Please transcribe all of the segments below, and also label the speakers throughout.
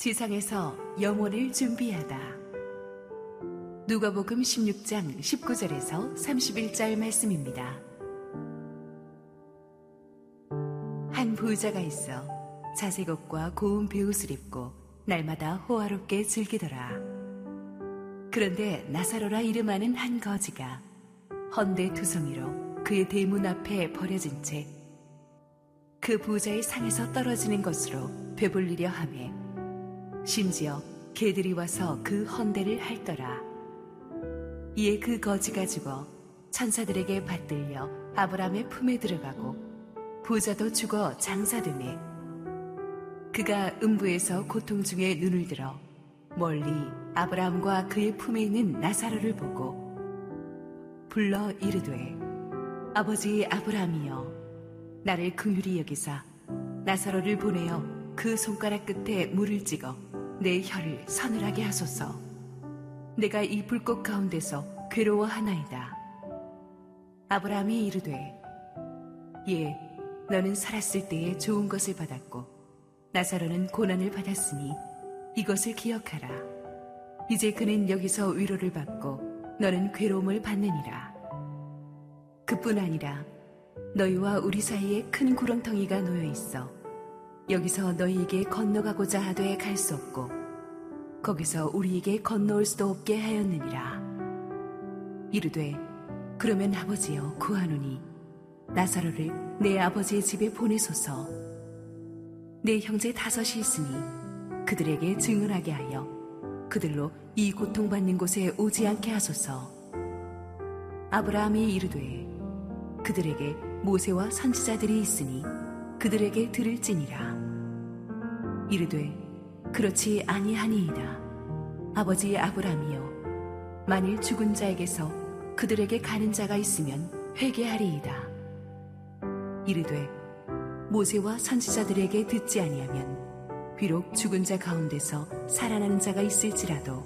Speaker 1: 지상에서 영혼을 준비하다. 누가복음 16장 19절에서 31절 말씀입니다. 한 부자가 있어 자색 옷과 고운 배옷을 입고 날마다 호화롭게 즐기더라. 그런데 나사로라 이름하는 한 거지가 헌데 두성이로 그의 대문 앞에 버려진 채 그 부자의 상에서 떨어지는 것으로 배불리려 함에 심지어 개들이 와서 그 헌대를 핥더라. 이에 그 거지가 죽어 천사들에게 받들려 아브라함의 품에 들어가고 부자도 죽어 장사되네. 그가 음부에서 고통 중에 눈을 들어 멀리 아브라함과 그의 품에 있는 나사로를 보고 불러 이르되 아버지 아브라함이여 나를 긍휼히 여기사 나사로를 보내어 그 손가락 끝에 물을 찍어 내 혀를 서늘하게 하소서. 내가 이 불꽃 가운데서 괴로워하나이다. 아브라함이 이르되 예, 너는 살았을 때에 좋은 것을 받았고 나사로는 고난을 받았으니 이것을 기억하라. 이제 그는 여기서 위로를 받고 너는 괴로움을 받느니라. 그뿐 아니라 너희와 우리 사이에 큰 구렁텅이가 놓여 있어 여기서 너희에게 건너가고자 하되 갈 수 없고 거기서 우리에게 건너올 수도 없게 하였느니라. 이르되 그러면 아버지여 구하노니 나사로를 내 아버지의 집에 보내소서. 내 형제 다섯이 있으니 그들에게 증언하게 하여 그들로 이 고통받는 곳에 오지 않게 하소서. 아브라함이 이르되 그들에게 모세와 선지자들이 있으니 그들에게 들을지니라. 이르되 그렇지 아니하니이다. 아버지 아브라함이여 만일 죽은 자에게서 그들에게 가는 자가 있으면 회개하리이다. 이르되 모세와 선지자들에게 듣지 아니하면 비록 죽은 자 가운데서 살아나는 자가 있을지라도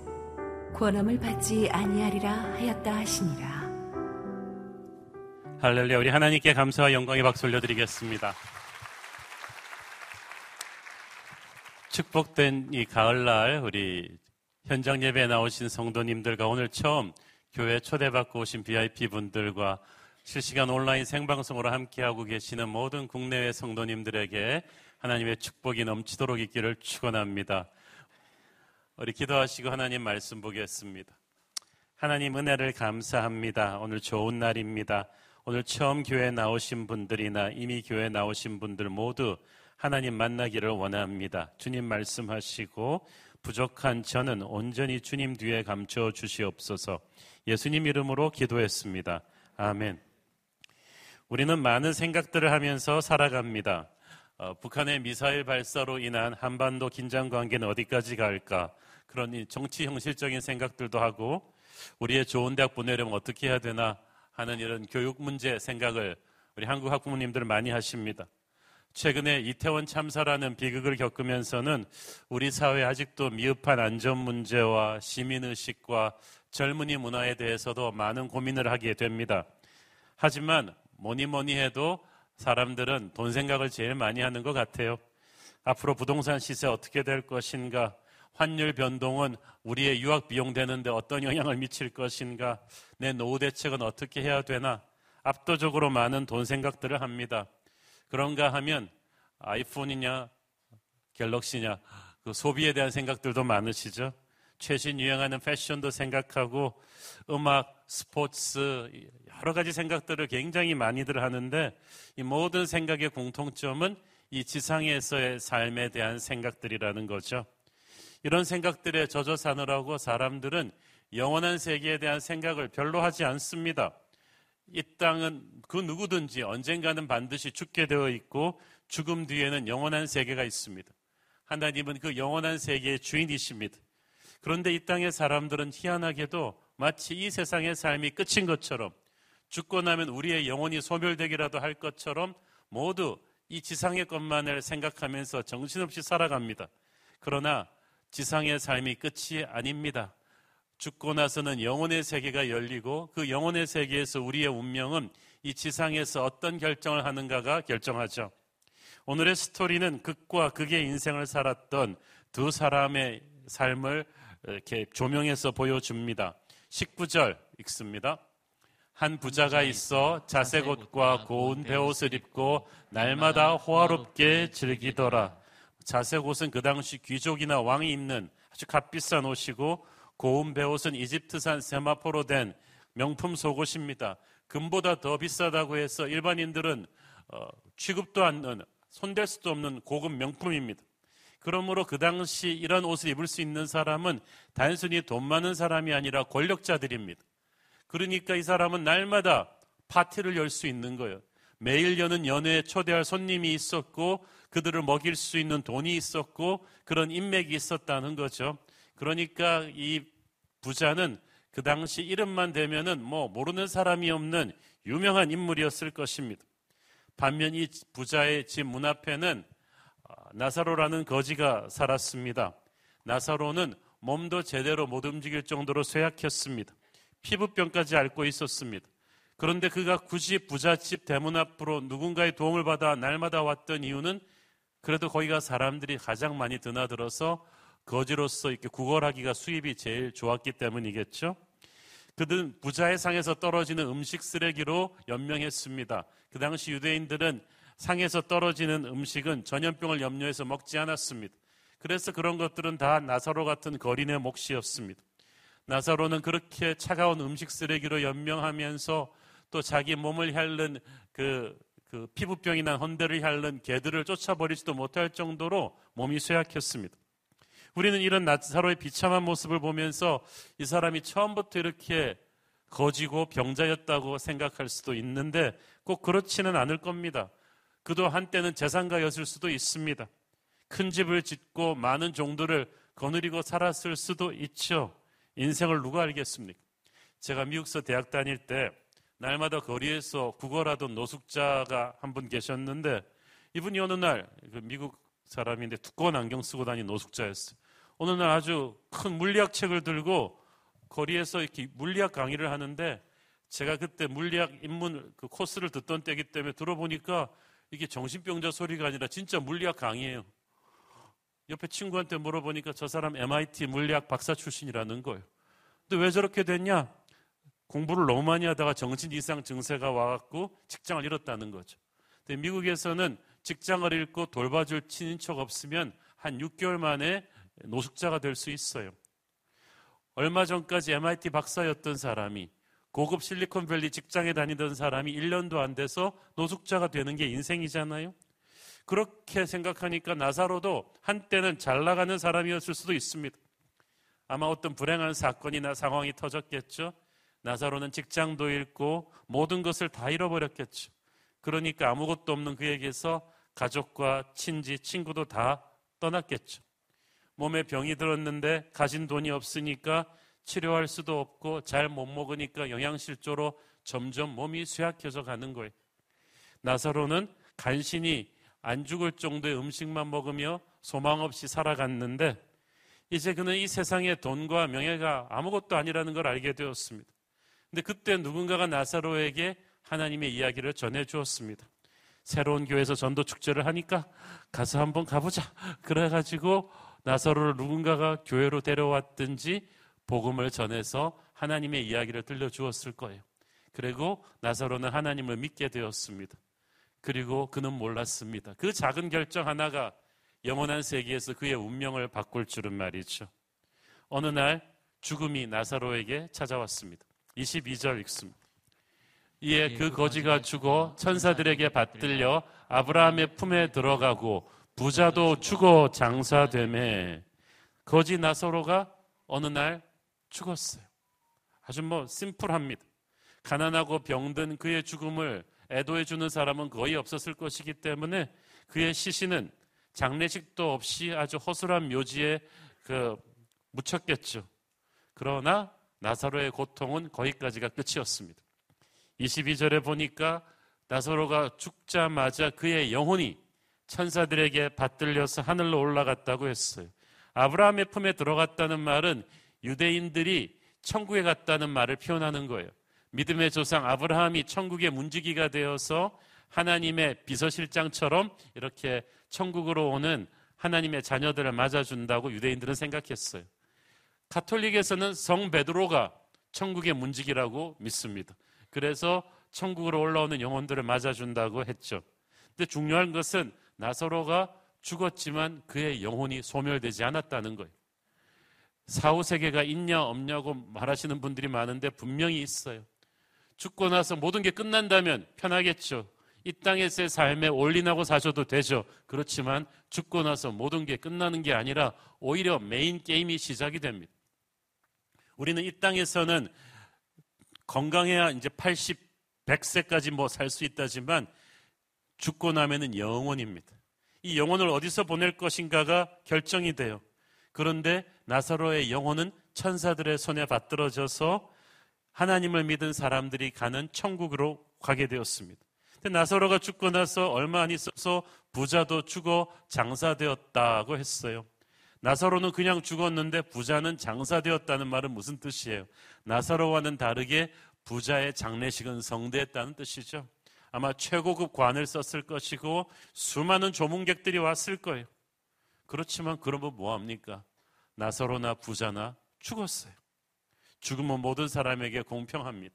Speaker 1: 권함을 받지 아니하리라 하였다 하시니라.
Speaker 2: 할렐루야 우리 하나님께 감사와 영광의 박수 올려드리겠습니다. 축복된 이 가을날 우리 현장 예배에 나오신 성도님들과 오늘 처음 교회 초대받고 오신 VIP 분들과 실시간 온라인 생방송으로 함께하고 계시는 모든 국내외 성도님들에게 하나님의 축복이 넘치도록 있기를 축원합니다. 우리 기도하시고 하나님 말씀 보겠습니다. 하나님 은혜를 감사합니다. 오늘 좋은 날입니다. 오늘 처음 교회 나오신 분들이나 이미 교회 나오신 분들 모두 하나님 만나기를 원합니다. 주님 말씀하시고 부족한 저는 온전히 주님 뒤에 감춰 주시옵소서. 예수님 이름으로 기도했습니다. 아멘. 우리는 많은 생각들을 하면서 살아갑니다. 어, 북한의 미사일 발사로 인한 한반도 긴장 관계는 어디까지 갈까? 그런 정치 형식적인 생각들도 하고 우리의 좋은 대학 보내려면 어떻게 해야 되나 하는 이런 교육 문제 생각을 우리 한국 학부모님들 많이 하십니다. 최근에 이태원 참사라는 비극을 겪으면서는 우리 사회 아직도 미흡한 안전 문제와 시민의식과 젊은이 문화에 대해서도 많은 고민을 하게 됩니다. 하지만 뭐니 뭐니 해도 사람들은 돈 생각을 제일 많이 하는 것 같아요. 앞으로 부동산 시세 어떻게 될 것인가? 환율 변동은 우리의 유학 비용 되는데 어떤 영향을 미칠 것인가? 내 노후 대책은 어떻게 해야 되나? 압도적으로 많은 돈 생각들을 합니다. 그런가 하면 아이폰이냐, 갤럭시냐, 그 소비에 대한 생각들도 많으시죠? 최신 유행하는 패션도 생각하고 음악, 스포츠, 여러 가지 생각들을 굉장히 많이들 하는데 이 모든 생각의 공통점은 이 지상에서의 삶에 대한 생각들이라는 거죠. 이런 생각들에 젖어 사느라고 사람들은 영원한 세계에 대한 생각을 별로 하지 않습니다. 이 땅은 그 누구든지 언젠가는 반드시 죽게 되어 있고 죽음 뒤에는 영원한 세계가 있습니다. 하나님은 그 영원한 세계의 주인이십니다. 그런데 이 땅의 사람들은 희한하게도 마치 이 세상의 삶이 끝인 것처럼 죽고 나면 우리의 영혼이 소멸되기라도 할 것처럼 모두 이 지상의 것만을 생각하면서 정신없이 살아갑니다. 그러나 지상의 삶이 끝이 아닙니다. 죽고 나서는 영혼의 세계가 열리고 그 영혼의 세계에서 우리의 운명은 이 지상에서 어떤 결정을 하는가가 결정하죠. 오늘의 스토리는 극과 극의 인생을 살았던 두 사람의 삶을 이렇게 조명해서 보여줍니다. 19절 읽습니다. 한 부자가 있어 자색 옷과 고운 배옷을 입고 날마다 호화롭게 즐기더라. 자색 옷은 그 당시 귀족이나 왕이 입는 아주 값비싼 옷이고 고운 배옷은 이집트산 세마포로 된 명품 속옷입니다. 금보다 더 비싸다고 해서 일반인들은 어, 취급도 않는 손댈 수도 없는 고급 명품입니다. 그러므로 그 당시 이런 옷을 입을 수 있는 사람은 단순히 돈 많은 사람이 아니라 권력자들입니다. 그러니까 이 사람은 날마다 파티를 열 수 있는 거예요. 매일 여는 연회에 초대할 손님이 있었고 그들을 먹일 수 있는 돈이 있었고 그런 인맥이 있었다는 거죠. 그러니까 이 부자는 그 당시 이름만 대면은 뭐 모르는 사람이 없는 유명한 인물이었을 것입니다. 반면 이 부자의 집 문 앞에는 아, 나사로라는 거지가 살았습니다. 나사로는 몸도 제대로 못 움직일 정도로 쇠약했습니다. 피부병까지 앓고 있었습니다. 그런데 그가 굳이 부잣집 대문 앞으로 누군가의 도움을 받아 날마다 왔던 이유는 그래도 거기가 사람들이 가장 많이 드나들어서 거지로서 이렇게 구걸하기가 수입이 제일 좋았기 때문이겠죠. 그들은 부자의 상에서 떨어지는 음식 쓰레기로 연명했습니다. 그 당시 유대인들은 상에서 떨어지는 음식은 전염병을 염려해서 먹지 않았습니다. 그래서 그런 것들은 다 나사로 같은 거린의 몫이었습니다. 나사로는 그렇게 차가운 음식 쓰레기로 연명하면서 또 자기 몸을 핥는 그, 그 피부병이 난 헌대를 핥는 개들을 쫓아버리지도 못할 정도로 몸이 쇠약했습니다. 우리는 이런 나사로의 비참한 모습을 보면서 이 사람이 처음부터 이렇게 거지고 병자였다고 생각할 수도 있는데 꼭 그렇지는 않을 겁니다. 그도 한때는 재산가였을 수도 있습니다. 큰 집을 짓고 많은 종들을 거느리고 살았을 수도 있죠. 인생을 누가 알겠습니까? 제가 미국서 대학 다닐 때 날마다 거리에서 구걸하던 노숙자가 한 분 계셨는데 이분이 어느 날그 미국 사람인데 두꺼운 안경 쓰고 다니는 노숙자였어요. 어느 날 아주 큰 물리학 책을 들고 거리에서 이렇게 물리학 강의를 하는데 제가 그때 물리학 입문 그 코스를 듣던 때기 때문에 들어보니까 이게 정신병자 소리가 아니라 진짜 물리학 강의예요. 옆에 친구한테 물어보니까 저 사람 MIT 물리학 박사 출신이라는 거예요. 근데 왜 저렇게 됐냐? 공부를 너무 많이 하다가 정신 이상 증세가 와갖고 직장을 잃었다는 거죠. 근데 미국에서는 직장을 잃고 돌봐줄 친인척 없으면 한 6개월 만에 노숙자가 될 수 있어요. 얼마 전까지 MIT 박사였던 사람이 고급 실리콘밸리 직장에 다니던 사람이 1년도 안 돼서 노숙자가 되는 게 인생이잖아요. 그렇게 생각하니까 나사로도 한때는 잘 나가는 사람이었을 수도 있습니다. 아마 어떤 불행한 사건이나 상황이 터졌겠죠. 나사로는 직장도 잃고 모든 것을 다 잃어버렸겠죠. 그러니까 아무것도 없는 그에게서 가족과 친지, 친구도 다 떠났겠죠. 몸에 병이 들었는데 가진 돈이 없으니까 치료할 수도 없고 잘 못 먹으니까 영양실조로 점점 몸이 쇠약해져 가는 거예요. 나사로는 간신히 안 죽을 정도의 음식만 먹으며 소망 없이 살아갔는데 이제 그는 이 세상의 돈과 명예가 아무것도 아니라는 걸 알게 되었습니다. 근데 그때 누군가가 나사로에게 하나님의 이야기를 전해 주었습니다. 새로운 교회에서 전도 축제를 하니까 가서 한번 가보자. 그래가지고 나사로를 누군가가 교회로 데려왔든지 복음을 전해서 하나님의 이야기를 들려주었을 거예요. 그리고 나사로는 하나님을 믿게 되었습니다. 그리고 그는 몰랐습니다. 그 작은 결정 하나가 영원한 세계에서 그의 운명을 바꿀 줄은 말이죠. 어느 날 죽음이 나사로에게 찾아왔습니다. 22절 읽습니다. 이에 그 거지가 죽어 천사들에게 받들려 아브라함의 품에 들어가고 부자도 죽어 장사됨에 거지 나사로가 어느 날 죽었어요. 아주 뭐 심플합니다. 가난하고 병든 그의 죽음을 애도해 주는 사람은 거의 없었을 것이기 때문에 그의 시신은 장례식도 없이 아주 허술한 묘지에 그 묻혔겠죠. 그러나 나사로의 고통은 거기까지가 끝이었습니다. 22절에 보니까 나사로가 죽자마자 그의 영혼이 천사들에게 받들려서 하늘로 올라갔다고 했어요. 아브라함의 품에 들어갔다는 말은 유대인들이 천국에 갔다는 말을 표현하는 거예요. 믿음의 조상 아브라함이 천국의 문지기가 되어서 하나님의 비서실장처럼 이렇게 천국으로 오는 하나님의 자녀들을 맞아준다고 유대인들은 생각했어요. 가톨릭에서는 성 베드로가 천국의 문직이라고 믿습니다. 그래서 천국으로 올라오는 영혼들을 맞아준다고 했죠. 근데 중요한 것은 나사로가 죽었지만 그의 영혼이 소멸되지 않았다는 거예요. 사후 세계가 있냐 없냐고 말하시는 분들이 많은데 분명히 있어요. 죽고 나서 모든 게 끝난다면 편하겠죠. 이 땅에서의 삶에 올인하고 사셔도 되죠. 그렇지만 죽고 나서 모든 게 끝나는 게 아니라 오히려 메인 게임이 시작이 됩니다. 우리는 이 땅에서는 건강해야 이제 80, 100세까지 뭐 살 수 있다지만 죽고 나면은 영원입니다. 이 영혼을 어디서 보낼 것인가가 결정이 돼요. 그런데 나사로의 영혼은 천사들의 손에 받들어져서 하나님을 믿은 사람들이 가는 천국으로 가게 되었습니다. 근데 나사로가 죽고 나서 얼마 안 있어서 부자도 죽어 장사되었다고 했어요. 나사로는 그냥 죽었는데 부자는 장사되었다는 말은 무슨 뜻이에요? 나사로와는 다르게 부자의 장례식은 성대했다는 뜻이죠. 아마 최고급 관을 썼을 것이고 수많은 조문객들이 왔을 거예요. 그렇지만 그러면 뭐합니까? 나사로나 부자나 죽었어요. 죽으면 모든 사람에게 공평합니다.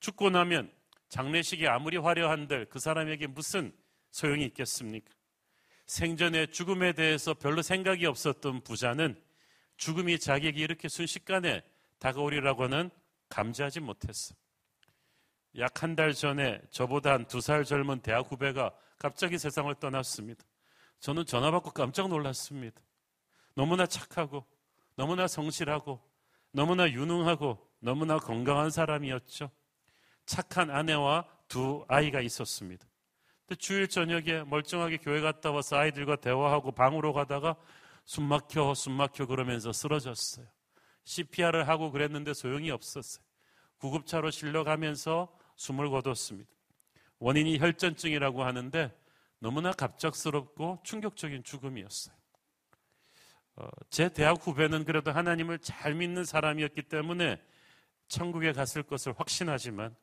Speaker 2: 죽고 나면 장례식이 아무리 화려한들 그 사람에게 무슨 소용이 있겠습니까? 생전에 죽음에 대해서 별로 생각이 없었던 부자는 죽음이 자기에게 이렇게 순식간에 다가오리라고는 감지하지 못했어. 약 한 달 전에 저보다 한 두 살 젊은 대학 후배가 갑자기 세상을 떠났습니다. 저는 전화 받고 깜짝 놀랐습니다. 너무나 착하고, 너무나 성실하고, 너무나 유능하고, 너무나 건강한 사람이었죠. 착한 아내와 두 아이가 있었습니다. 주일 저녁에 멀쩡하게 교회 갔다 와서 아이들과 대화하고 방으로 가다가 숨 막혀, 숨 막혀 그러면서 쓰러졌어요. CPR을 하고 그랬는데 소용이 없었어요. 구급차로 실려가면서 숨을 거뒀습니다. 원인이 혈전증이라고 하는데 너무나 갑작스럽고 충격적인 죽음이었어요. 어, 제 대학 후배는 그래도 하나님을 잘 믿는 사람이었기 때문에 천국에 갔을 것을 확신하지만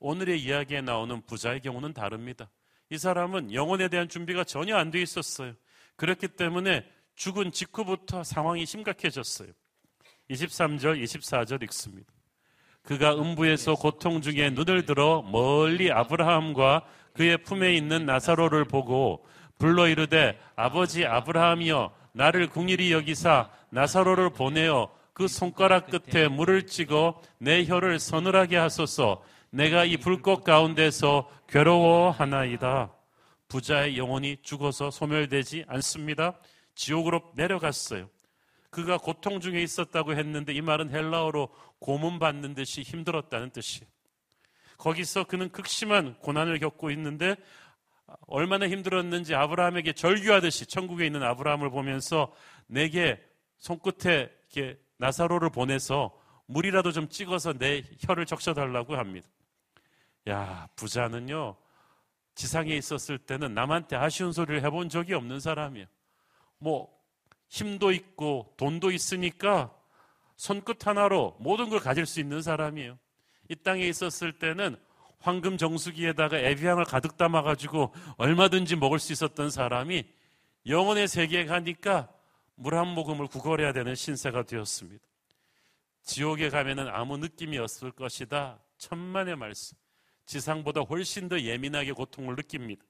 Speaker 2: 오늘의 이야기에 나오는 부자의 경우는 다릅니다. 이 사람은 영혼에 대한 준비가 전혀 안 돼 있었어요. 그렇기 때문에 죽은 직후부터 상황이 심각해졌어요. 23절, 24절 읽습니다. 그가 음부에서 고통 중에 눈을 들어 멀리 아브라함과 그의 품에 있는 나사로를 보고 불러 이르되 아버지 아브라함이여 나를 궁일이 여기사 나사로를 보내어 그 손가락 끝에 물을 찍어 내 혀를 서늘하게 하소서 내가 이 불꽃 가운데서 괴로워하나이다. 부자의 영혼이 죽어서 소멸되지 않습니다. 지옥으로 내려갔어요. 그가 고통 중에 있었다고 했는데 이 말은 헬라어로 고문받는 듯이 힘들었다는 뜻이에요. 거기서 그는 극심한 고난을 겪고 있는데 얼마나 힘들었는지 아브라함에게 절규하듯이 천국에 있는 아브라함을 보면서 내게 손끝에 이렇게 나사로를 보내서 물이라도 좀 찍어서 내 혀를 적셔달라고 합니다. 야, 부자는요, 지상에 있었을 때는 남한테 아쉬운 소리를 해본 적이 없는 사람이에요. 뭐, 힘도 있고 돈도 있으니까 손끝 하나로 모든 걸 가질 수 있는 사람이에요. 이 땅에 있었을 때는 황금 정수기에다가 에비앙을 가득 담아가지고 얼마든지 먹을 수 있었던 사람이 영혼의 세계에 가니까 물 한 모금을 구걸해야 되는 신세가 되었습니다. 지옥에 가면은 아무 느낌이 없을 것이다. 천만의 말씀. 지상보다 훨씬 더 예민하게 고통을 느낍니다.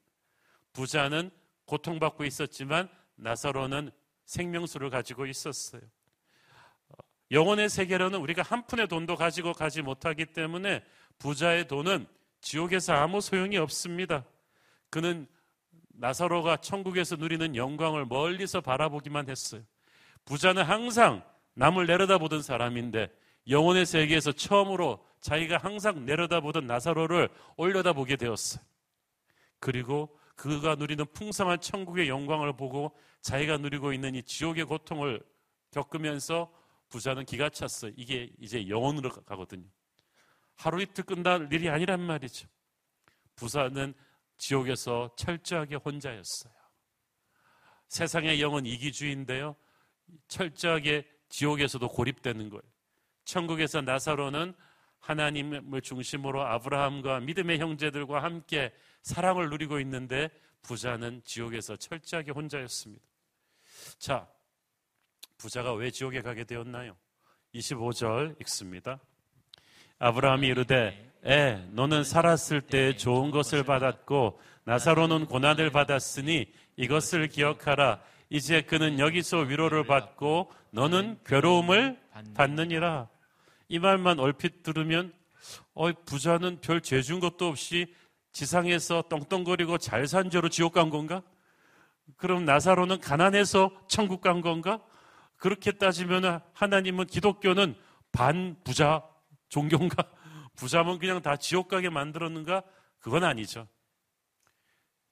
Speaker 2: 부자는 고통받고 있었지만 나사로는 생명수를 가지고 있었어요. 영혼의 세계로는 우리가 한 푼의 돈도 가지고 가지 못하기 때문에 부자의 돈은 지옥에서 아무 소용이 없습니다. 그는 나사로가 천국에서 누리는 영광을 멀리서 바라보기만 했어요. 부자는 항상 남을 내려다보던 사람인데 영혼의 세계에서 처음으로 자기가 항상 내려다보던 나사로를 올려다보게 되었어요. 그리고 그가 누리는 풍성한 천국의 영광을 보고 자기가 누리고 있는 이 지옥의 고통을 겪으면서 부자는 기가 찼어요. 이게 이제 영혼으로 가거든요. 하루 이틀 끝날 일이 아니란 말이죠. 부자는 지옥에서 철저하게 혼자였어요. 세상의 영은 이기주의인데요. 철저하게 지옥에서도 고립되는 거예요. 천국에서 나사로는 하나님을 중심으로 아브라함과 믿음의 형제들과 함께 사랑을 누리고 있는데 부자는 지옥에서 철저하게 혼자였습니다. 자, 부자가 왜 지옥에 가게 되었나요? 25절 읽습니다. 아브라함이 이르되 에 너는 살았을 때 좋은 것을 받았고 나사로는 고난을 받았으니 이것을 기억하라 이제 그는 여기서 위로를 받고 너는 괴로움을 받느니라 이 말만 얼핏 들으면 어 부자는 별 죄 준 것도 없이 지상에서 떵떵거리고 잘 산 죄로 지옥 간 건가? 그럼 나사로는 가난해서 천국 간 건가? 그렇게 따지면 하나님은 기독교는 반부자 종교인가? 부자면 그냥 다 지옥 가게 만들었는가? 그건 아니죠.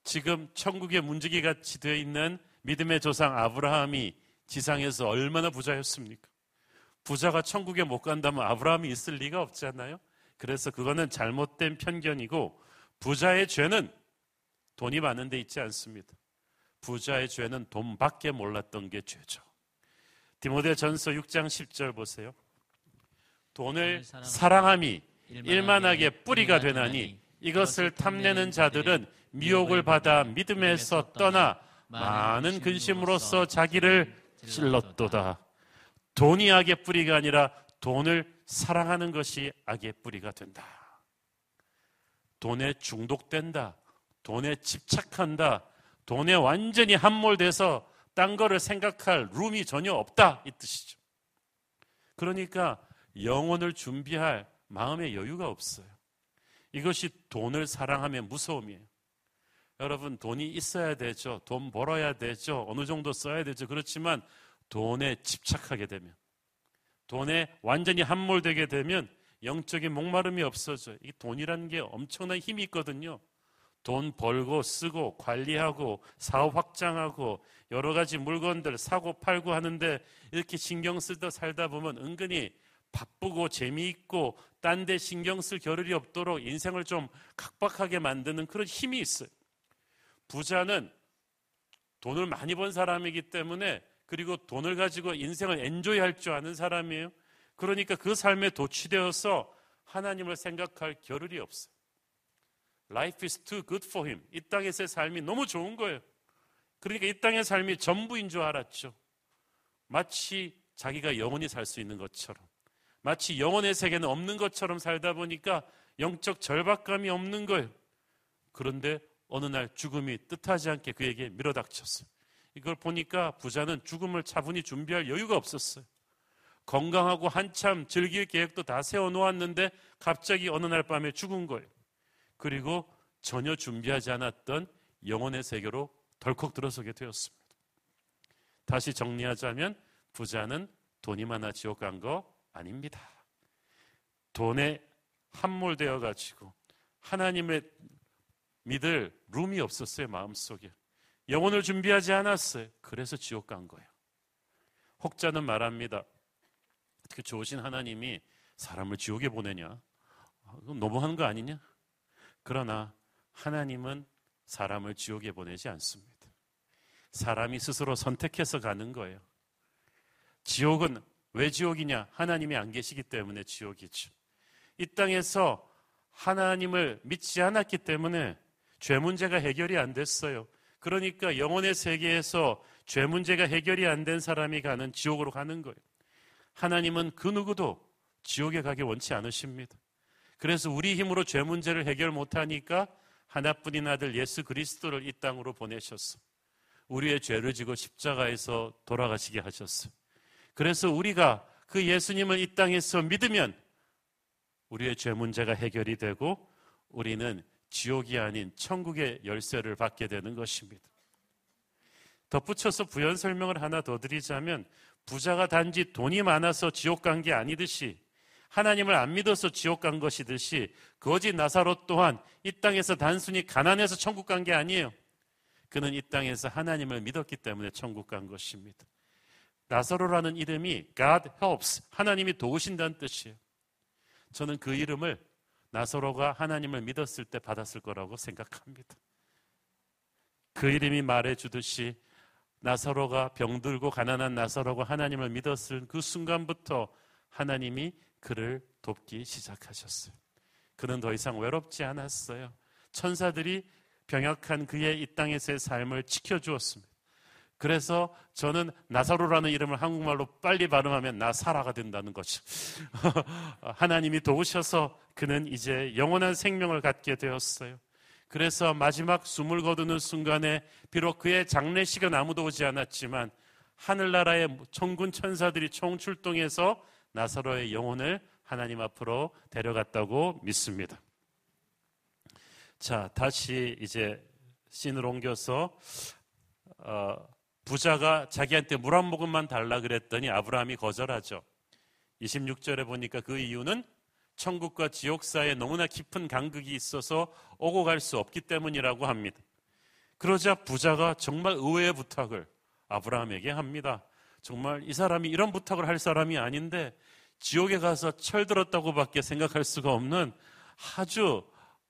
Speaker 2: 지금 천국의 문지기 같이 되어 있는 믿음의 조상 아브라함이 지상에서 얼마나 부자였습니까? 부자가 천국에 못 간다면 아브라함이 있을 리가 없잖아요. 그래서 그거는 잘못된 편견이고 부자의 죄는 돈이 많은 데 있지 않습니다. 부자의 죄는 돈밖에 몰랐던 게 죄죠. 디모데 전서 6장 10절 보세요. 돈을 사랑함이 일만하게 뿌리가 되나니 이것을 탐내는 자들은 미혹을 받아 믿음에서 떠나 많은 근심으로써 자기를 찔렀도다. 돈이 악의 뿌리가 아니라 돈을 사랑하는 것이 악의 뿌리가 된다. 돈에 중독된다. 돈에 집착한다. 돈에 완전히 함몰돼서 딴 거를 생각할 룸이 전혀 없다. 이 뜻이죠. 그러니까 영혼을 준비할 마음의 여유가 없어요. 이것이 돈을 사랑하면 무서움이에요. 여러분, 돈이 있어야 되죠. 돈 벌어야 되죠. 어느 정도 써야 되죠. 그렇지만 돈에 집착하게 되면, 돈에 완전히 함몰되게 되면 영적인 목마름이 없어져요. 이 돈이라는 게 엄청난 힘이 있거든요. 돈 벌고 쓰고 관리하고 사업 확장하고 여러 가지 물건들 사고 팔고 하는데 이렇게 신경 쓰다 살다 보면 은근히 바쁘고 재미있고 딴 데 신경 쓸 겨를이 없도록 인생을 좀 각박하게 만드는 그런 힘이 있어요. 부자는 돈을 많이 번 사람이기 때문에 그리고 돈을 가지고 인생을 엔조이 할 줄 아는 사람이에요. 그러니까 그 삶에 도취되어서 하나님을 생각할 겨를이 없어요. Life is too good for him. 이 땅에서의 삶이 너무 좋은 거예요. 그러니까 이 땅의 삶이 전부인 줄 알았죠. 마치 자기가 영원히 살 수 있는 것처럼. 마치 영혼의 세계는 없는 것처럼 살다 보니까 영적 절박감이 없는 거예요. 그런데 어느 날 죽음이 뜻하지 않게 그에게 밀어닥쳤어요. 이걸 보니까 부자는 죽음을 차분히 준비할 여유가 없었어요. 건강하고 한참 즐길 계획도 다 세워놓았는데 갑자기 어느 날 밤에 죽은 거예요. 그리고 전혀 준비하지 않았던 영혼의 세계로 덜컥 들어서게 되었습니다. 다시 정리하자면 부자는 돈이 많아 지옥 간 거 아닙니다. 돈에 함몰되어 가지고 하나님의 믿을 룸이 없었어요, 마음속에. 영혼을 준비하지 않았어요. 그래서 지옥 간 거예요. 혹자는 말합니다. 어떻게 좋으신 하나님이 사람을 지옥에 보내냐? 아, 너무하는 거 아니냐? 그러나 하나님은 사람을 지옥에 보내지 않습니다. 사람이 스스로 선택해서 가는 거예요. 지옥은 왜 지옥이냐? 하나님이 안 계시기 때문에 지옥이죠. 이 땅에서 하나님을 믿지 않았기 때문에 죄 문제가 해결이 안 됐어요. 그러니까 영혼의 세계에서 죄 문제가 해결이 안 된 사람이 가는 지옥으로 가는 거예요. 하나님은 그 누구도 지옥에 가기 원치 않으십니다. 그래서 우리 힘으로 죄 문제를 해결 못하니까 하나뿐인 아들 예수 그리스도를 이 땅으로 보내셨어. 우리의 죄를 지고 십자가에서 돌아가시게 하셨어. 그래서 우리가 그 예수님을 이 땅에서 믿으면 우리의 죄 문제가 해결이 되고 우리는 지옥이 아닌 천국의 열쇠를 받게 되는 것입니다. 덧붙여서 부연 설명을 하나 더 드리자면 부자가 단지 돈이 많아서 지옥 간 게 아니듯이 하나님을 안 믿어서 지옥 간 것이듯이 거짓 나사로 또한 이 땅에서 단순히 가난해서 천국 간 게 아니에요. 그는 이 땅에서 하나님을 믿었기 때문에 천국 간 것입니다. 나사로라는 이름이 God helps, 하나님이 도우신다는 뜻이에요. 저는 그 이름을 나사로가 하나님을 믿었을 때 받았을 거라고 생각합니다. 그 이름이 말해 주듯이 나사로가 병들고 가난한 나사로가 하나님을 믿었을 그 순간부터 하나님이 그를 돕기 시작하셨어요. 그는 더 이상 외롭지 않았어요. 천사들이 병약한 그의 이 땅에서의 삶을 지켜주었습니다. 그래서 저는 나사로라는 이름을 한국말로 빨리 발음하면 나사라가 된다는 거죠. 하나님이 도우셔서 그는 이제 영원한 생명을 갖게 되었어요. 그래서 마지막 숨을 거두는 순간에 비록 그의 장례식은 아무도 오지 않았지만 하늘나라의 천군 천사들이 총출동해서 나사로의 영혼을 하나님 앞으로 데려갔다고 믿습니다. 자, 다시 이제 씬을 옮겨서 어, 부자가 자기한테 물 한 모금만 달라 그랬더니 아브라함이 거절하죠. 26절에 보니까 그 이유는 천국과 지옥 사이에 너무나 깊은 간극이 있어서 오고 갈 수 없기 때문이라고 합니다. 그러자 부자가 정말 의외의 부탁을 아브라함에게 합니다. 정말 이 사람이 이런 부탁을 할 사람이 아닌데 지옥에 가서 철들었다고밖에 생각할 수가 없는 아주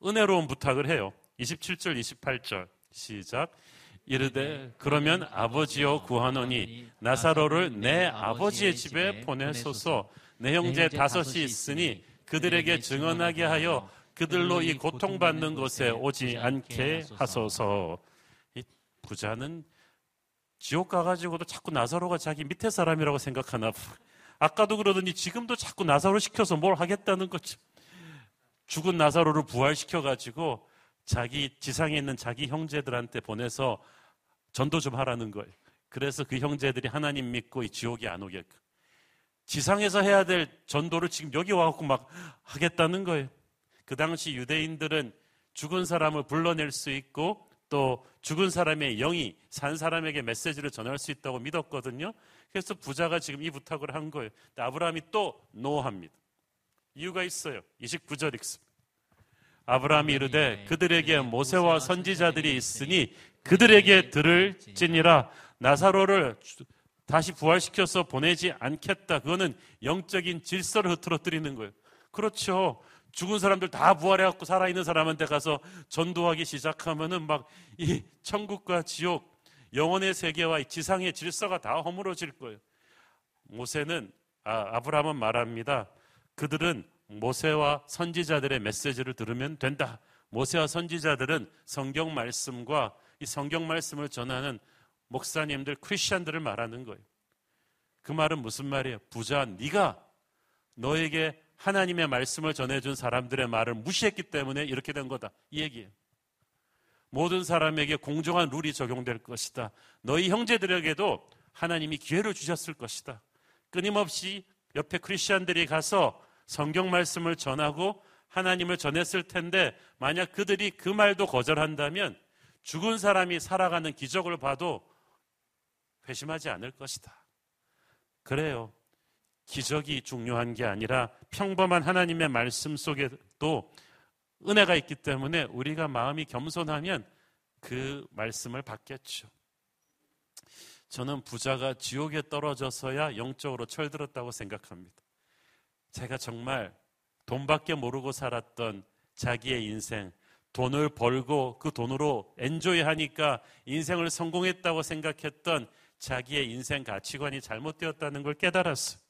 Speaker 2: 은혜로운 부탁을 해요. 27절, 28절 시작. 이르되 그러면 아버지여 구하노니 나사로를 내 아버지의 집에 보내소서 내 형제 다섯이 있으니 그들에게 증언하게 하여 그들로 이 고통받는 곳에 오지 않게 하소서. 이 부자는 지옥 가가지고도 자꾸 나사로가 자기 밑에 사람이라고 생각하나 봐. 아까도 그러더니 지금도 자꾸 나사로 시켜서 뭘 하겠다는 거지. 죽은 나사로를 부활시켜가지고 자기 지상에 있는 자기 형제들한테 보내서 전도 좀 하라는 거예요. 그래서 그 형제들이 하나님 믿고 이 지옥에 안 오게끔. 지상에서 해야 될 전도를 지금 여기 와갖고 막 하겠다는 거예요. 그 당시 유대인들은 죽은 사람을 불러낼 수 있고 또 죽은 사람의 영이 산 사람에게 메시지를 전할 수 있다고 믿었거든요. 그래서 부자가 지금 이 부탁을 한 거예요. 아브라함이 또 노합니다. 이유가 있어요. 29절 읽습니다. 아브라함이 이르되 그들에게 모세와 선지자들이 있으니 그들에게 들을지니라 나사로를 다시 부활시켜서 보내지 않겠다. 그거는 영적인 질서를 흐트러뜨리는 거예요. 그렇죠. 죽은 사람들 다 부활해갖고 살아있는 사람한테 가서 전도하기 시작하면은 막 이 천국과 지옥, 영혼의 세계와 이 지상의 질서가 다 허물어질 거예요. 모세는, 아, 아브라함은 말합니다. 그들은 모세와 선지자들의 메시지를 들으면 된다. 모세와 선지자들은 성경 말씀과 이 성경 말씀을 전하는 목사님들, 크리스천들을 말하는 거예요. 그 말은 무슨 말이에요? 부자, 네가 너에게 하나님의 말씀을 전해준 사람들의 말을 무시했기 때문에 이렇게 된 거다. 이 얘기예요. 모든 사람에게 공정한 룰이 적용될 것이다. 너희 형제들에게도 하나님이 기회를 주셨을 것이다. 끊임없이 옆에 크리스천들이 가서 성경 말씀을 전하고 하나님을 전했을 텐데 만약 그들이 그 말도 거절한다면 죽은 사람이 살아가는 기적을 봐도 회심하지 않을 것이다. 그래요. 기적이 중요한 게 아니라 평범한 하나님의 말씀 속에도 은혜가 있기 때문에 우리가 마음이 겸손하면 그 말씀을 받겠죠. 저는 부자가 지옥에 떨어져서야 영적으로 철들었다고 생각합니다. 제가 정말 돈밖에 모르고 살았던 자기의 인생, 돈을 벌고 그 돈으로 엔조이 하니까 인생을 성공했다고 생각했던 자기의 인생 가치관이 잘못되었다는 걸 깨달았어요.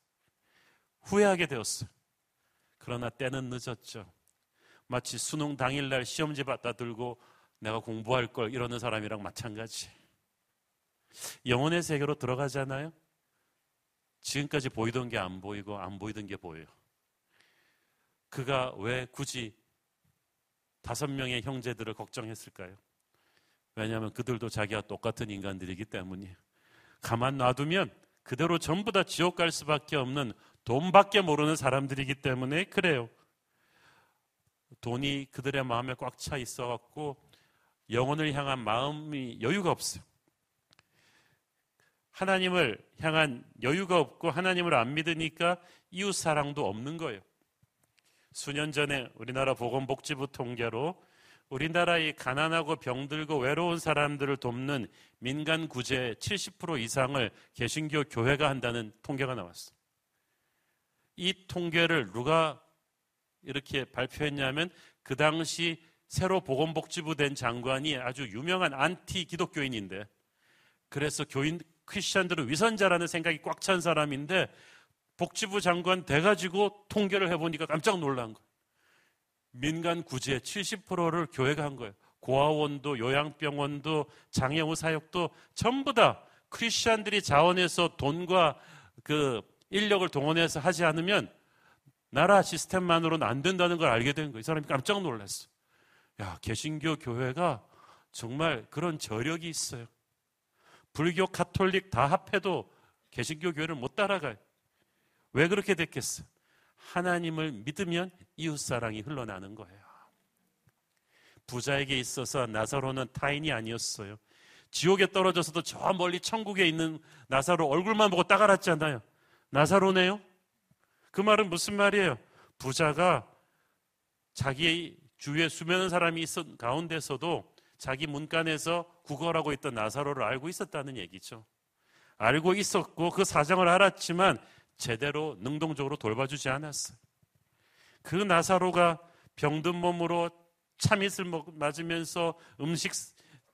Speaker 2: 후회하게 되었어요. 그러나 때는 늦었죠. 마치 수능 당일날 시험지 받다 들고 내가 공부할 걸 이러는 사람이랑 마찬가지. 영혼의 세계로 들어가잖아요. 지금까지 보이던 게 안 보이고 안 보이던 게 보여요. 그가 왜 굳이 다섯 명의 형제들을 걱정했을까요? 왜냐하면 그들도 자기와 똑같은 인간들이기 때문이에요. 가만 놔두면 그대로 전부 다 지옥 갈 수밖에 없는 돈밖에 모르는 사람들이기 때문에 그래요. 돈이 그들의 마음에 꽉 차 있어 갖고 영혼을 향한 마음이 여유가 없어요. 하나님을 향한 여유가 없고 하나님을 안 믿으니까 이웃 사랑도 없는 거예요. 수년 전에 우리나라 보건복지부 통계로 우리나라의 가난하고 병들고 외로운 사람들을 돕는 민간 구제 70% 이상을 개신교 교회가 한다는 통계가 나왔어. 이 통계를 누가 이렇게 발표했냐면 그 당시 새로 보건복지부 된 장관이 아주 유명한 안티 기독교인인데 그래서 교인 크리스천들은 위선자라는 생각이 꽉 찬 사람인데 복지부 장관 돼가지고 통계를 해보니까 깜짝 놀란 거예요. 민간 구제 70%를 교회가 한 거예요. 고아원도 요양병원도 장애우 사역도 전부 다 크리스천들이 자원해서 돈과 그 인력을 동원해서 하지 않으면 나라 시스템만으로는 안 된다는 걸 알게 된 거예요. 이 사람이 깜짝 놀랐어. 야, 개신교 교회가 정말 그런 저력이 있어요. 불교, 카톨릭 다 합해도 개신교 교회를 못 따라가요. 왜 그렇게 됐겠어? 하나님을 믿으면 이웃 사랑이 흘러나는 거예요. 부자에게 있어서 나사로는 타인이 아니었어요. 지옥에 떨어져서도 저 멀리 천국에 있는 나사로 얼굴만 보고 딱 알았잖아요. 나사로네요? 그 말은 무슨 말이에요? 부자가 자기 주위에 수많은 사람이 있었 가운데서도 자기 문간에서 구걸하고 있던 나사로를 알고 있었다는 얘기죠. 알고 있었고 그 사정을 알았지만 제대로 능동적으로 돌봐주지 않았어요. 그 나사로가 병든 몸으로 참잇을 맞으면서 음식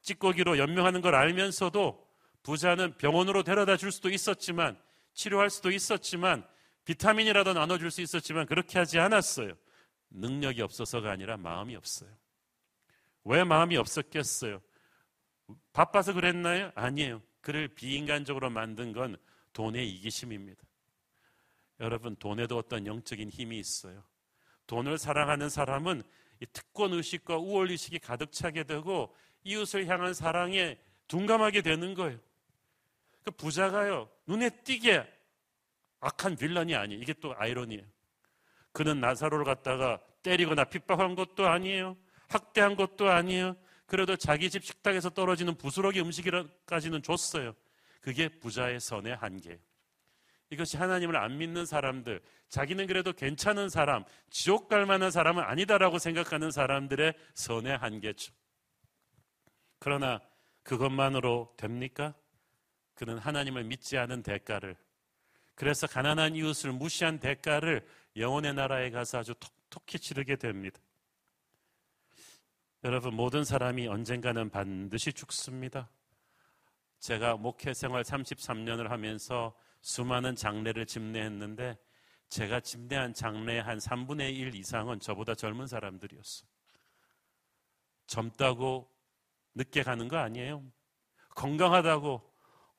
Speaker 2: 찌꺼기로 연명하는 걸 알면서도 부자는 병원으로 데려다 줄 수도 있었지만 치료할 수도 있었지만 비타민이라도 나눠줄 수 있었지만 그렇게 하지 않았어요. 능력이 없어서가 아니라 마음이 없어요. 왜 마음이 없었겠어요? 바빠서 그랬나요? 아니에요. 그를 비인간적으로 만든 건 돈의 이기심입니다. 여러분, 돈에도 어떤 영적인 힘이 있어요. 돈을 사랑하는 사람은 특권 의식과 우월 의식이 가득 차게 되고 이웃을 향한 사랑에 둔감하게 되는 거예요. 그 부자가요 눈에 띄게 악한 빌런이 아니에요. 이게 또 아이러니예요. 그는 나사로를 갖다가 때리거나 핍박한 것도 아니에요. 학대한 것도 아니에요. 그래도 자기 집 식탁에서 떨어지는 부스러기 음식이까지는 줬어요. 그게 부자의 선의 한계예요. 이것이 하나님을 안 믿는 사람들, 자기는 그래도 괜찮은 사람, 지옥 갈 만한 사람은 아니다라고 생각하는 사람들의 선의 한계죠. 그러나 그것만으로 됩니까? 그는 하나님을 믿지 않은 대가를 그래서 가난한 이웃을 무시한 대가를 영혼의 나라에 가서 아주 톡톡히 치르게 됩니다. 여러분 모든 사람이 언젠가는 반드시 죽습니다. 제가 목회 생활 33년을 하면서 수많은 장례를 집례했는데 제가 집례한 장례의 한 3분의 1 이상은 저보다 젊은 사람들이었어요. 젊다고 늦게 가는 거 아니에요. 건강하다고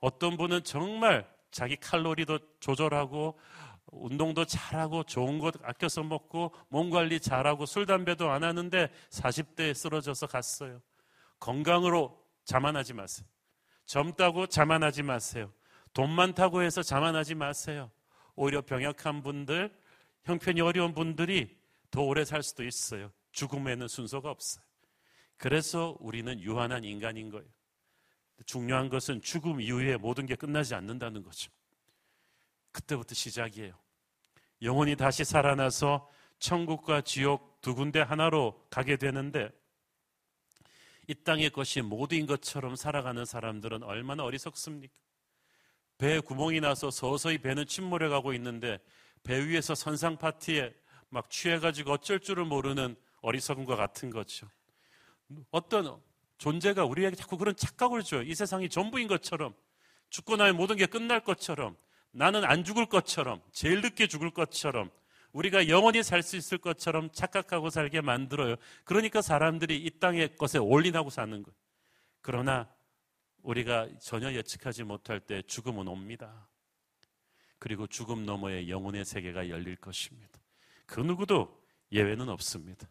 Speaker 2: 어떤 분은 정말 자기 칼로리도 조절하고 운동도 잘하고 좋은 것 아껴서 먹고 몸 관리 잘하고 술 담배도 안 하는데 40대에 쓰러져서 갔어요. 건강으로 자만하지 마세요. 젊다고 자만하지 마세요. 돈 많다고 해서 자만하지 마세요. 오히려 병약한 분들, 형편이 어려운 분들이 더 오래 살 수도 있어요. 죽음에는 순서가 없어요. 그래서 우리는 유한한 인간인 거예요. 중요한 것은 죽음 이후에 모든 게 끝나지 않는다는 거죠. 그때부터 시작이에요. 영혼이 다시 살아나서 천국과 지옥 두 군데 하나로 가게 되는데 이 땅의 것이 모두인 것처럼 살아가는 사람들은 얼마나 어리석습니까? 배에 구멍이 나서 서서히 배는 침몰해 가고 있는데 배 위에서 선상 파티에 막 취해가지고 어쩔 줄을 모르는 어리석음과 같은 거죠. 어떤 존재가 우리에게 자꾸 그런 착각을 줘요. 이 세상이 전부인 것처럼 죽고 나면 모든 게 끝날 것처럼 나는 안 죽을 것처럼 제일 늦게 죽을 것처럼 우리가 영원히 살 수 있을 것처럼 착각하고 살게 만들어요. 그러니까 사람들이 이 땅의 것에 올인하고 사는 거예요. 그러나 우리가 전혀 예측하지 못할 때 죽음은 옵니다. 그리고 죽음 너머에 영혼의 세계가 열릴 것입니다. 그 누구도 예외는 없습니다.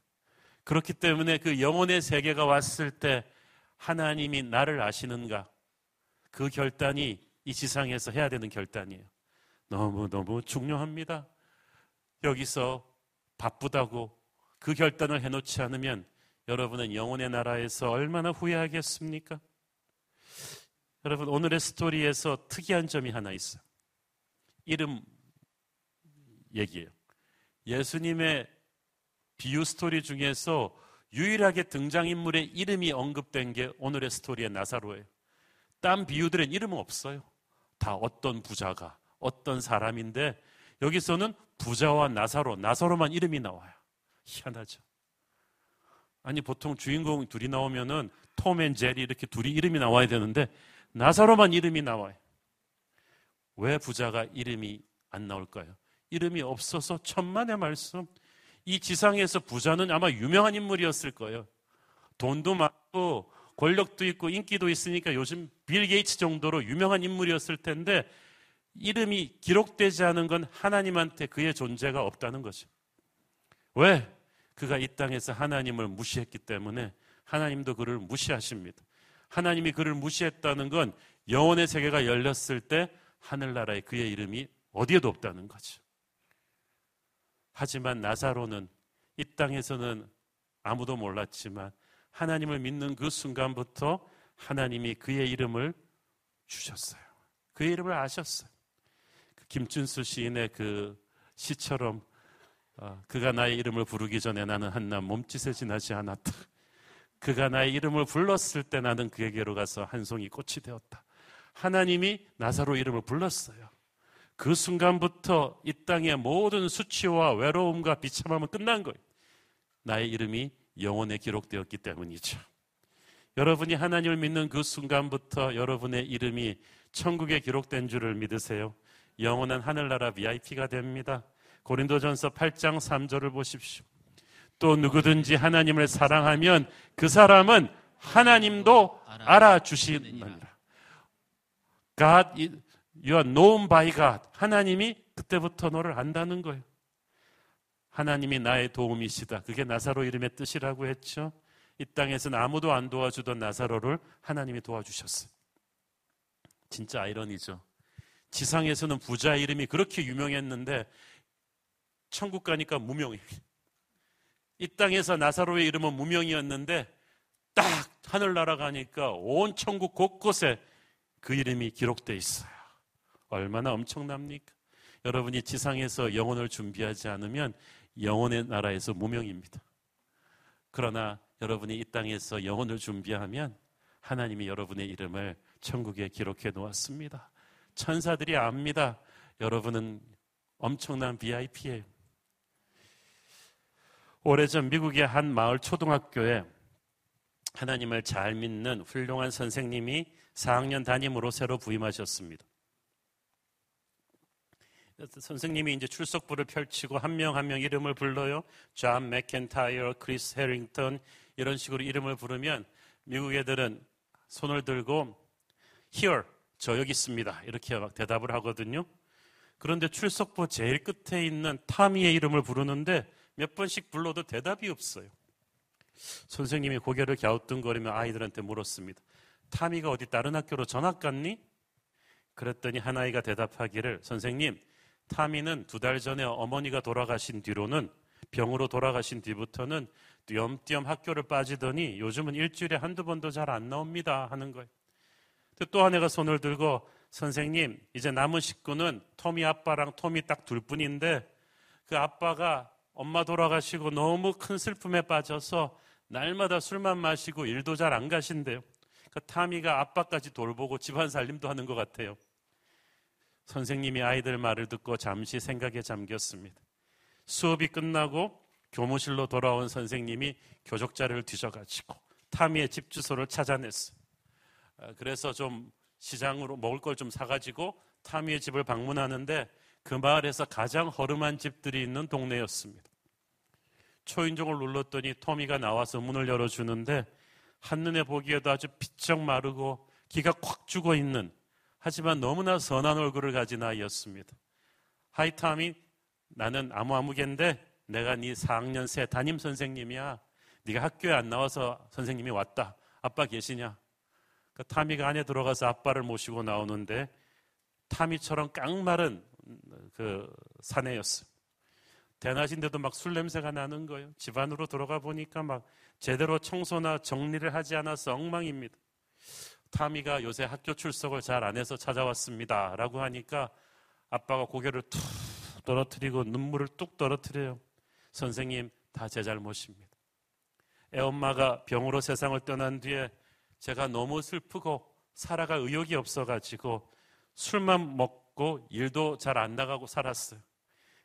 Speaker 2: 그렇기 때문에 그 영혼의 세계가 왔을 때 하나님이 나를 아시는가? 그 결단이 이 지상에서 해야 되는 결단이에요. 너무너무 중요합니다. 여기서 바쁘다고 그 결단을 해놓지 않으면 여러분은 영혼의 나라에서 얼마나 후회하겠습니까? 여러분, 오늘의 스토리에서 특이한 점이 하나 있어요. 이름 얘기예요. 예수님의 비유 스토리 중에서 유일하게 등장인물의 이름이 언급된 게 오늘의 스토리의 나사로예요. 딴 비유들은 이름은 없어요. 다 어떤 부자가, 어떤 사람인데 여기서는 부자와 나사로, 나사로만 이름이 나와요. 희한하죠. 아니, 보통 주인공 둘이 나오면은 톰 앤 제리 이렇게 둘이 이름이 나와야 되는데 나사로만 이름이 나와요. 왜 부자가 이름이 안 나올까요? 이름이 없어서 천만의 말씀. 이 지상에서 부자는 아마 유명한 인물이었을 거예요. 돈도 많고 권력도 있고 인기도 있으니까 요즘 빌 게이츠 정도로 유명한 인물이었을 텐데 이름이 기록되지 않은 건 하나님한테 그의 존재가 없다는 거죠. 왜? 그가 이 땅에서 하나님을 무시했기 때문에 하나님도 그를 무시하십니다. 하나님이 그를 무시했다는 건 영혼의 세계가 열렸을 때 하늘나라에 그의 이름이 어디에도 없다는 거죠. 하지만 나사로는 이 땅에서는 아무도 몰랐지만 하나님을 믿는 그 순간부터 하나님이 그의 이름을 주셨어요. 그의 이름을 아셨어요. 그 김춘수 시인의 그 시처럼 어, 그가 나의 이름을 부르기 전에 나는 한낱 몸짓에 지나지 않았다. 그가 나의 이름을 불렀을 때 나는 그에게로 가서 한 송이 꽃이 되었다. 하나님이 나사로 이름을 불렀어요. 그 순간부터 이 땅의 모든 수치와 외로움과 비참함은 끝난 거예요. 나의 이름이 영혼에 기록되었기 때문이죠. 여러분이 하나님을 믿는 그 순간부터 여러분의 이름이 천국에 기록된 줄을 믿으세요. 영원한 하늘나라 VIP가 됩니다. 고린도전서 8장 3절을 보십시오. 또 누구든지 하나님을 사랑하면 그 사람은 하나님도 알아주시느니라. God, you are known by God. 하나님이 그때부터 너를 안다는 거예요. 하나님이 나의 도움이시다. 그게 나사로 이름의 뜻이라고 했죠. 이 땅에서는 아무도 안 도와주던 나사로를 하나님이 도와주셨어요. 진짜 아이러니죠. 지상에서는 부자 이름이 그렇게 유명했는데 천국 가니까 무명이. 이 땅에서 나사로의 이름은 무명이었는데 딱 하늘 날아가니까 온 천국 곳곳에 그 이름이 기록돼 있어요. 얼마나 엄청납니까? 여러분이 지상에서 영혼을 준비하지 않으면 영혼의 나라에서 무명입니다. 그러나 여러분이 이 땅에서 영혼을 준비하면 하나님이 여러분의 이름을 천국에 기록해 놓았습니다. 천사들이 압니다. 여러분은 엄청난 VIP예요. 오래전 미국의 한 마을 초등학교에 하나님을 잘 믿는 훌륭한 선생님이 4학년 담임으로 새로 부임하셨습니다. 선생님이 이제 출석부를 펼치고 한명 한 명 이름을 불러요. 존 맥켄타이어, 크리스 해링턴 이런 식으로 이름을 부르면 미국 애들은 손을 들고 here 저 여기 있습니다. 이렇게 막 대답을 하거든요. 그런데 출석부 제일 끝에 있는 타미의 이름을 부르는데 몇 번씩 불러도 대답이 없어요. 선생님이 고개를 갸우뚱거리며 아이들한테 물었습니다. 타미가 어디 다른 학교로 전학 갔니? 그랬더니 한 아이가 대답하기를 선생님 타미는 두 달 전에 어머니가 돌아가신 뒤로는 병으로 돌아가신 뒤부터는 띄엄띄엄 학교를 빠지더니 요즘은 일주일에 한두 번도 잘 안 나옵니다 하는 거예요. 또 한 애가 손을 들고 선생님 이제 남은 식구는 토미 아빠랑 토미 딱 둘 뿐인데 그 아빠가 엄마 돌아가시고 너무 큰 슬픔에 빠져서 날마다 술만 마시고 일도 잘 안 가신대요. 그 타미가 아빠까지 돌보고 집안 살림도 하는 것 같아요. 선생님이 아이들 말을 듣고 잠시 생각에 잠겼습니다. 수업이 끝나고 교무실로 돌아온 선생님이 교적자를 뒤져가지고 타미의 집 주소를 찾아냈어요. 아, 그래서 좀 시장으로 먹을 걸 좀 사가지고 타미의 집을 방문하는데 그 마을에서 가장 허름한 집들이 있는 동네였습니다. 초인종을 눌렀더니 토미가 나와서 문을 열어주는데 한눈에 보기에도 아주 비쩍 마르고 기가 콱 죽어 있는 하지만 너무나 선한 얼굴을 가진 아이였습니다. Hi 타미 나는 아무아무개인데 내가 네 4학년 새 담임 선생님이야. 네가 학교에 안 나와서 선생님이 왔다. 아빠 계시냐? 그 타미가 안에 들어가서 아빠를 모시고 나오는데 타미처럼 깡마른 그 사내였어요. 대낮인데도 막 술 냄새가 나는 거예요. 집 안으로 들어가 보니까 막 제대로 청소나 정리를 하지 않아서 엉망입니다. 타미가 요새 학교 출석을 잘 안 해서 찾아왔습니다. 라고 하니까 아빠가 고개를 툭 떨어뜨리고 눈물을 뚝 떨어뜨려요. 선생님, 다 제 잘못입니다. 애엄마가 병으로 세상을 떠난 뒤에 제가 너무 슬프고 살아갈 의욕이 없어가지고 술만 먹고 일도 잘 안 나가고 살았어요.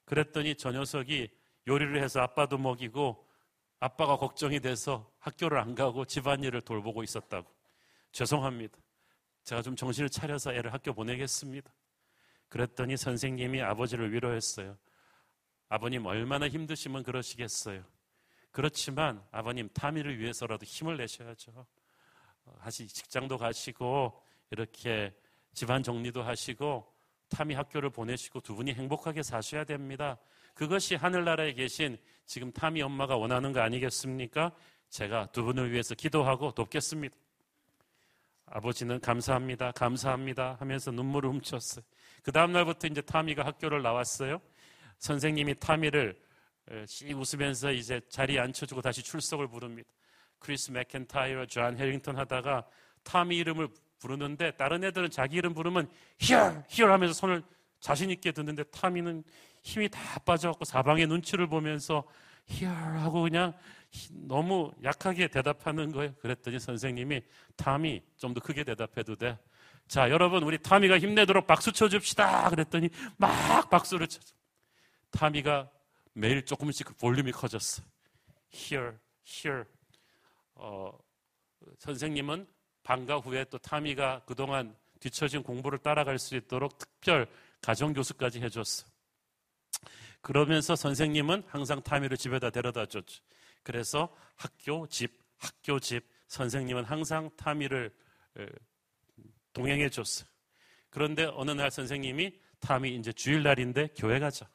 Speaker 2: 그랬더니 저 녀석이 요리를 해서 아빠도 먹이고 아빠가 걱정이 돼서 학교를 안 가고 집안일을 돌보고 있었다고. 죄송합니다. 제가 좀 정신을 차려서 애를 학교 보내겠습니다. 그랬더니 선생님이 아버지를 위로했어요. 아버님 얼마나 힘드시면 그러시겠어요. 그렇지만 아버님 타미를 위해서라도 힘을 내셔야죠. 하시 직장도 가시고 이렇게 집안 정리도 하시고 타미 학교를 보내시고 두 분이 행복하게 사셔야 됩니다. 그것이 하늘나라에 계신 지금 타미 엄마가 원하는 거 아니겠습니까? 제가 두 분을 위해서 기도하고 돕겠습니다. 아버지는 감사합니다, 감사합니다 하면서 눈물을 훔쳤어요. 그 다음날부터 이제 타미가 학교를 나왔어요. 선생님이 타미를 씩 웃으면서 이제 자리에 앉혀주고 다시 출석을 부릅니다. 크리스 맥켄타이어, 존 해링턴 하다가 타미 이름을 부르는데 다른 애들은 자기 이름 부르면 here here 하면서 손을 자신 있게 드는데 타미는 힘이 다 빠져갖고 사방의 눈치를 보면서 here 하고 그냥 너무 약하게 대답하는 거예요. 그랬더니 선생님이 타미 좀 더 크게 대답해도 돼. 자 여러분 우리 타미가 힘내도록 박수 쳐 줍시다. 그랬더니 막 박수를 쳐. 타미가 매일 조금씩 그 볼륨이 커졌어. Here, here. 어, 선생님은 방과 후에 또 타미가 그동안 뒤처진 공부를 따라갈 수 있도록 특별 가정 교수까지 해줬어. 그러면서 선생님은 항상 타미를 집에다 데려다 줬죠. 그래서 학교, 집, 학교, 집, 선생님은 항상 타미를 동행해 줬어. 그런데 어느 날 선생님이 타미 이제 주일날인데 교회 가자.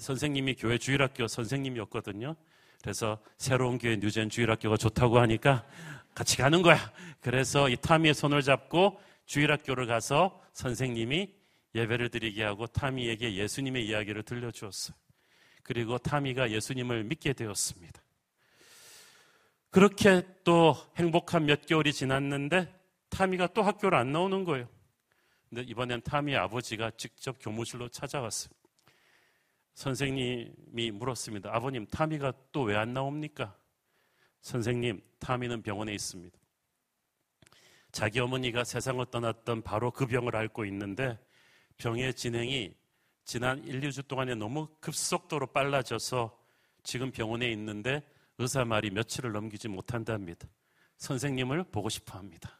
Speaker 2: 선생님이 교회 주일학교 선생님이었거든요. 그래서 새로운 교회 뉴젠 주일학교가 좋다고 하니까 같이 가는 거야. 그래서 이 타미의 손을 잡고 주일학교를 가서 선생님이 예배를 드리게 하고 타미에게 예수님의 이야기를 들려주었어요. 그리고 타미가 예수님을 믿게 되었습니다. 그렇게 또 행복한 몇 개월이 지났는데 타미가 또 학교를 안 나오는 거예요. 근데 이번엔 타미의 아버지가 직접 교무실로 찾아왔어요. 선생님이 물었습니다. 아버님, 타미가 또 왜 안 나옵니까? 선생님, 타미는 병원에 있습니다. 자기 어머니가 세상을 떠났던 바로 그 병을 앓고 있는데 병의 진행이 지난 1, 2주 동안에 너무 급속도로 빨라져서 지금 병원에 있는데 의사 말이 며칠을 넘기지 못한답니다. 선생님을 보고 싶어 합니다.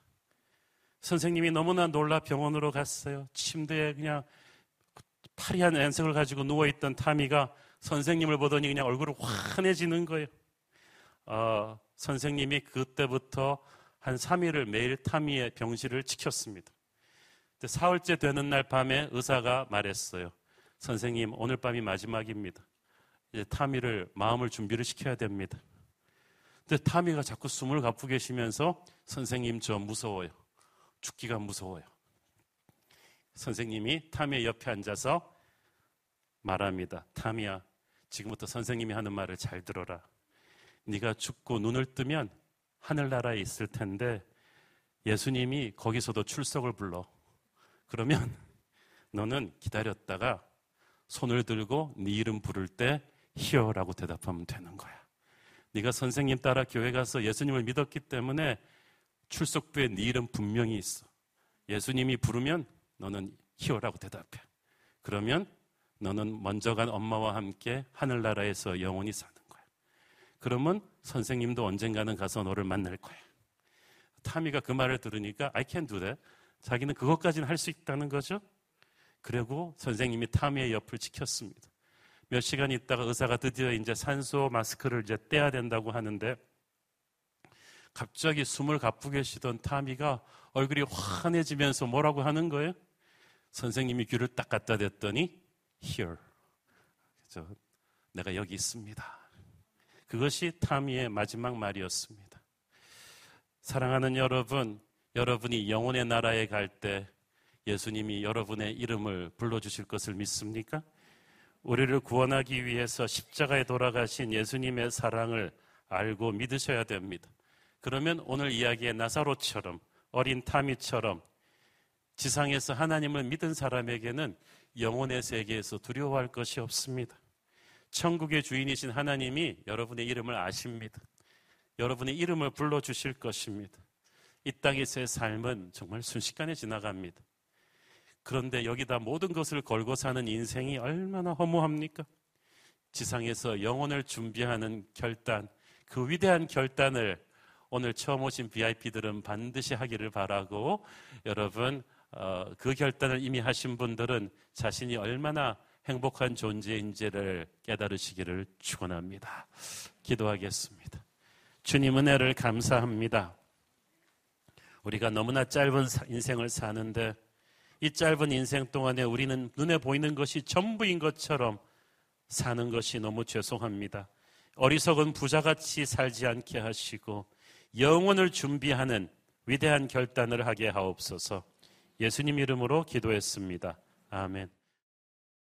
Speaker 2: 선생님이 너무나 놀라 병원으로 갔어요. 침대에 그냥 파리한 안색을 가지고 누워있던 타미가 선생님을 보더니 그냥 얼굴이 환해지는 거예요. 어, 선생님이 그때부터 한 3일을 매일 타미의 병실을 지켰습니다. 사흘째 되는 날 밤에 의사가 말했어요. 선생님, 오늘 밤이 마지막입니다. 이제 타미를 마음을 준비를 시켜야 됩니다. 근데 타미가 자꾸 숨을 가쁘 계시면서 선생님 저 무서워요. 죽기가 무서워요. 선생님이 타미의 옆에 앉아서 말합니다. 타미야, 지금부터 선생님이 하는 말을 잘 들어라. 네가 죽고 눈을 뜨면 하늘나라에 있을 텐데 예수님이 거기서도 출석을 불러. 그러면 너는 기다렸다가 손을 들고 네 이름 부를 때 히어라고 대답하면 되는 거야. 네가 선생님 따라 교회 가서 예수님을 믿었기 때문에 출석부에 네 이름 분명히 있어. 예수님이 부르면 너는 히어라고 대답해. 그러면 너는 먼저 간 엄마와 함께 하늘나라에서 영원히 사는 거야. 그러면 선생님도 언젠가는 가서 너를 만날 거야. 타미가 그 말을 들으니까 I can do that. 자기는 그것까지는 할 수 있다는 거죠. 그리고 선생님이 타미의 옆을 지켰습니다. 몇 시간 있다가 의사가 드디어 이제 산소 마스크를 이제 떼야 된다고 하는데 갑자기 숨을 가쁘게 쉬던 타미가 얼굴이 환해지면서 뭐라고 하는 거예요? 선생님이 귀를 딱 갖다 댔더니 here. 그죠? 내가 여기 있습니다. 그것이 타미의 마지막 말이었습니다. 사랑하는 여러분, 여러분이 영혼의 나라에 갈 때 예수님이 여러분의 이름을 불러주실 것을 믿습니까? 우리를 구원하기 위해서 십자가에 돌아가신 예수님의 사랑을 알고 믿으셔야 됩니다. 그러면 오늘 이야기의 나사로처럼 어린 타미처럼 지상에서 하나님을 믿은 사람에게는 영혼의 세계에서 두려워할 것이 없습니다. 천국의 주인이신 하나님이 여러분의 이름을 아십니다. 여러분의 이름을 불러주실 것입니다. 이 땅에서의 삶은 정말 순식간에 지나갑니다. 그런데 여기다 모든 것을 걸고 사는 인생이 얼마나 허무합니까? 지상에서 영혼을 준비하는 결단, 그 위대한 결단을 오늘 처음 오신 VIP들은 반드시 하기를 바라고 여러분 어, 그 결단을 이미 하신 분들은 자신이 얼마나 행복한 존재인지를 깨달으시기를 축원합니다. 기도하겠습니다. 주님 은혜를 감사합니다. 우리가 너무나 짧은 인생을 사는데 이 짧은 인생 동안에 우리는 눈에 보이는 것이 전부인 것처럼 사는 것이 너무 죄송합니다. 어리석은 부자같이 살지 않게 하시고 영혼을 준비하는 위대한 결단을 하게 하옵소서. 예수님 이름으로 기도했습니다. 아멘.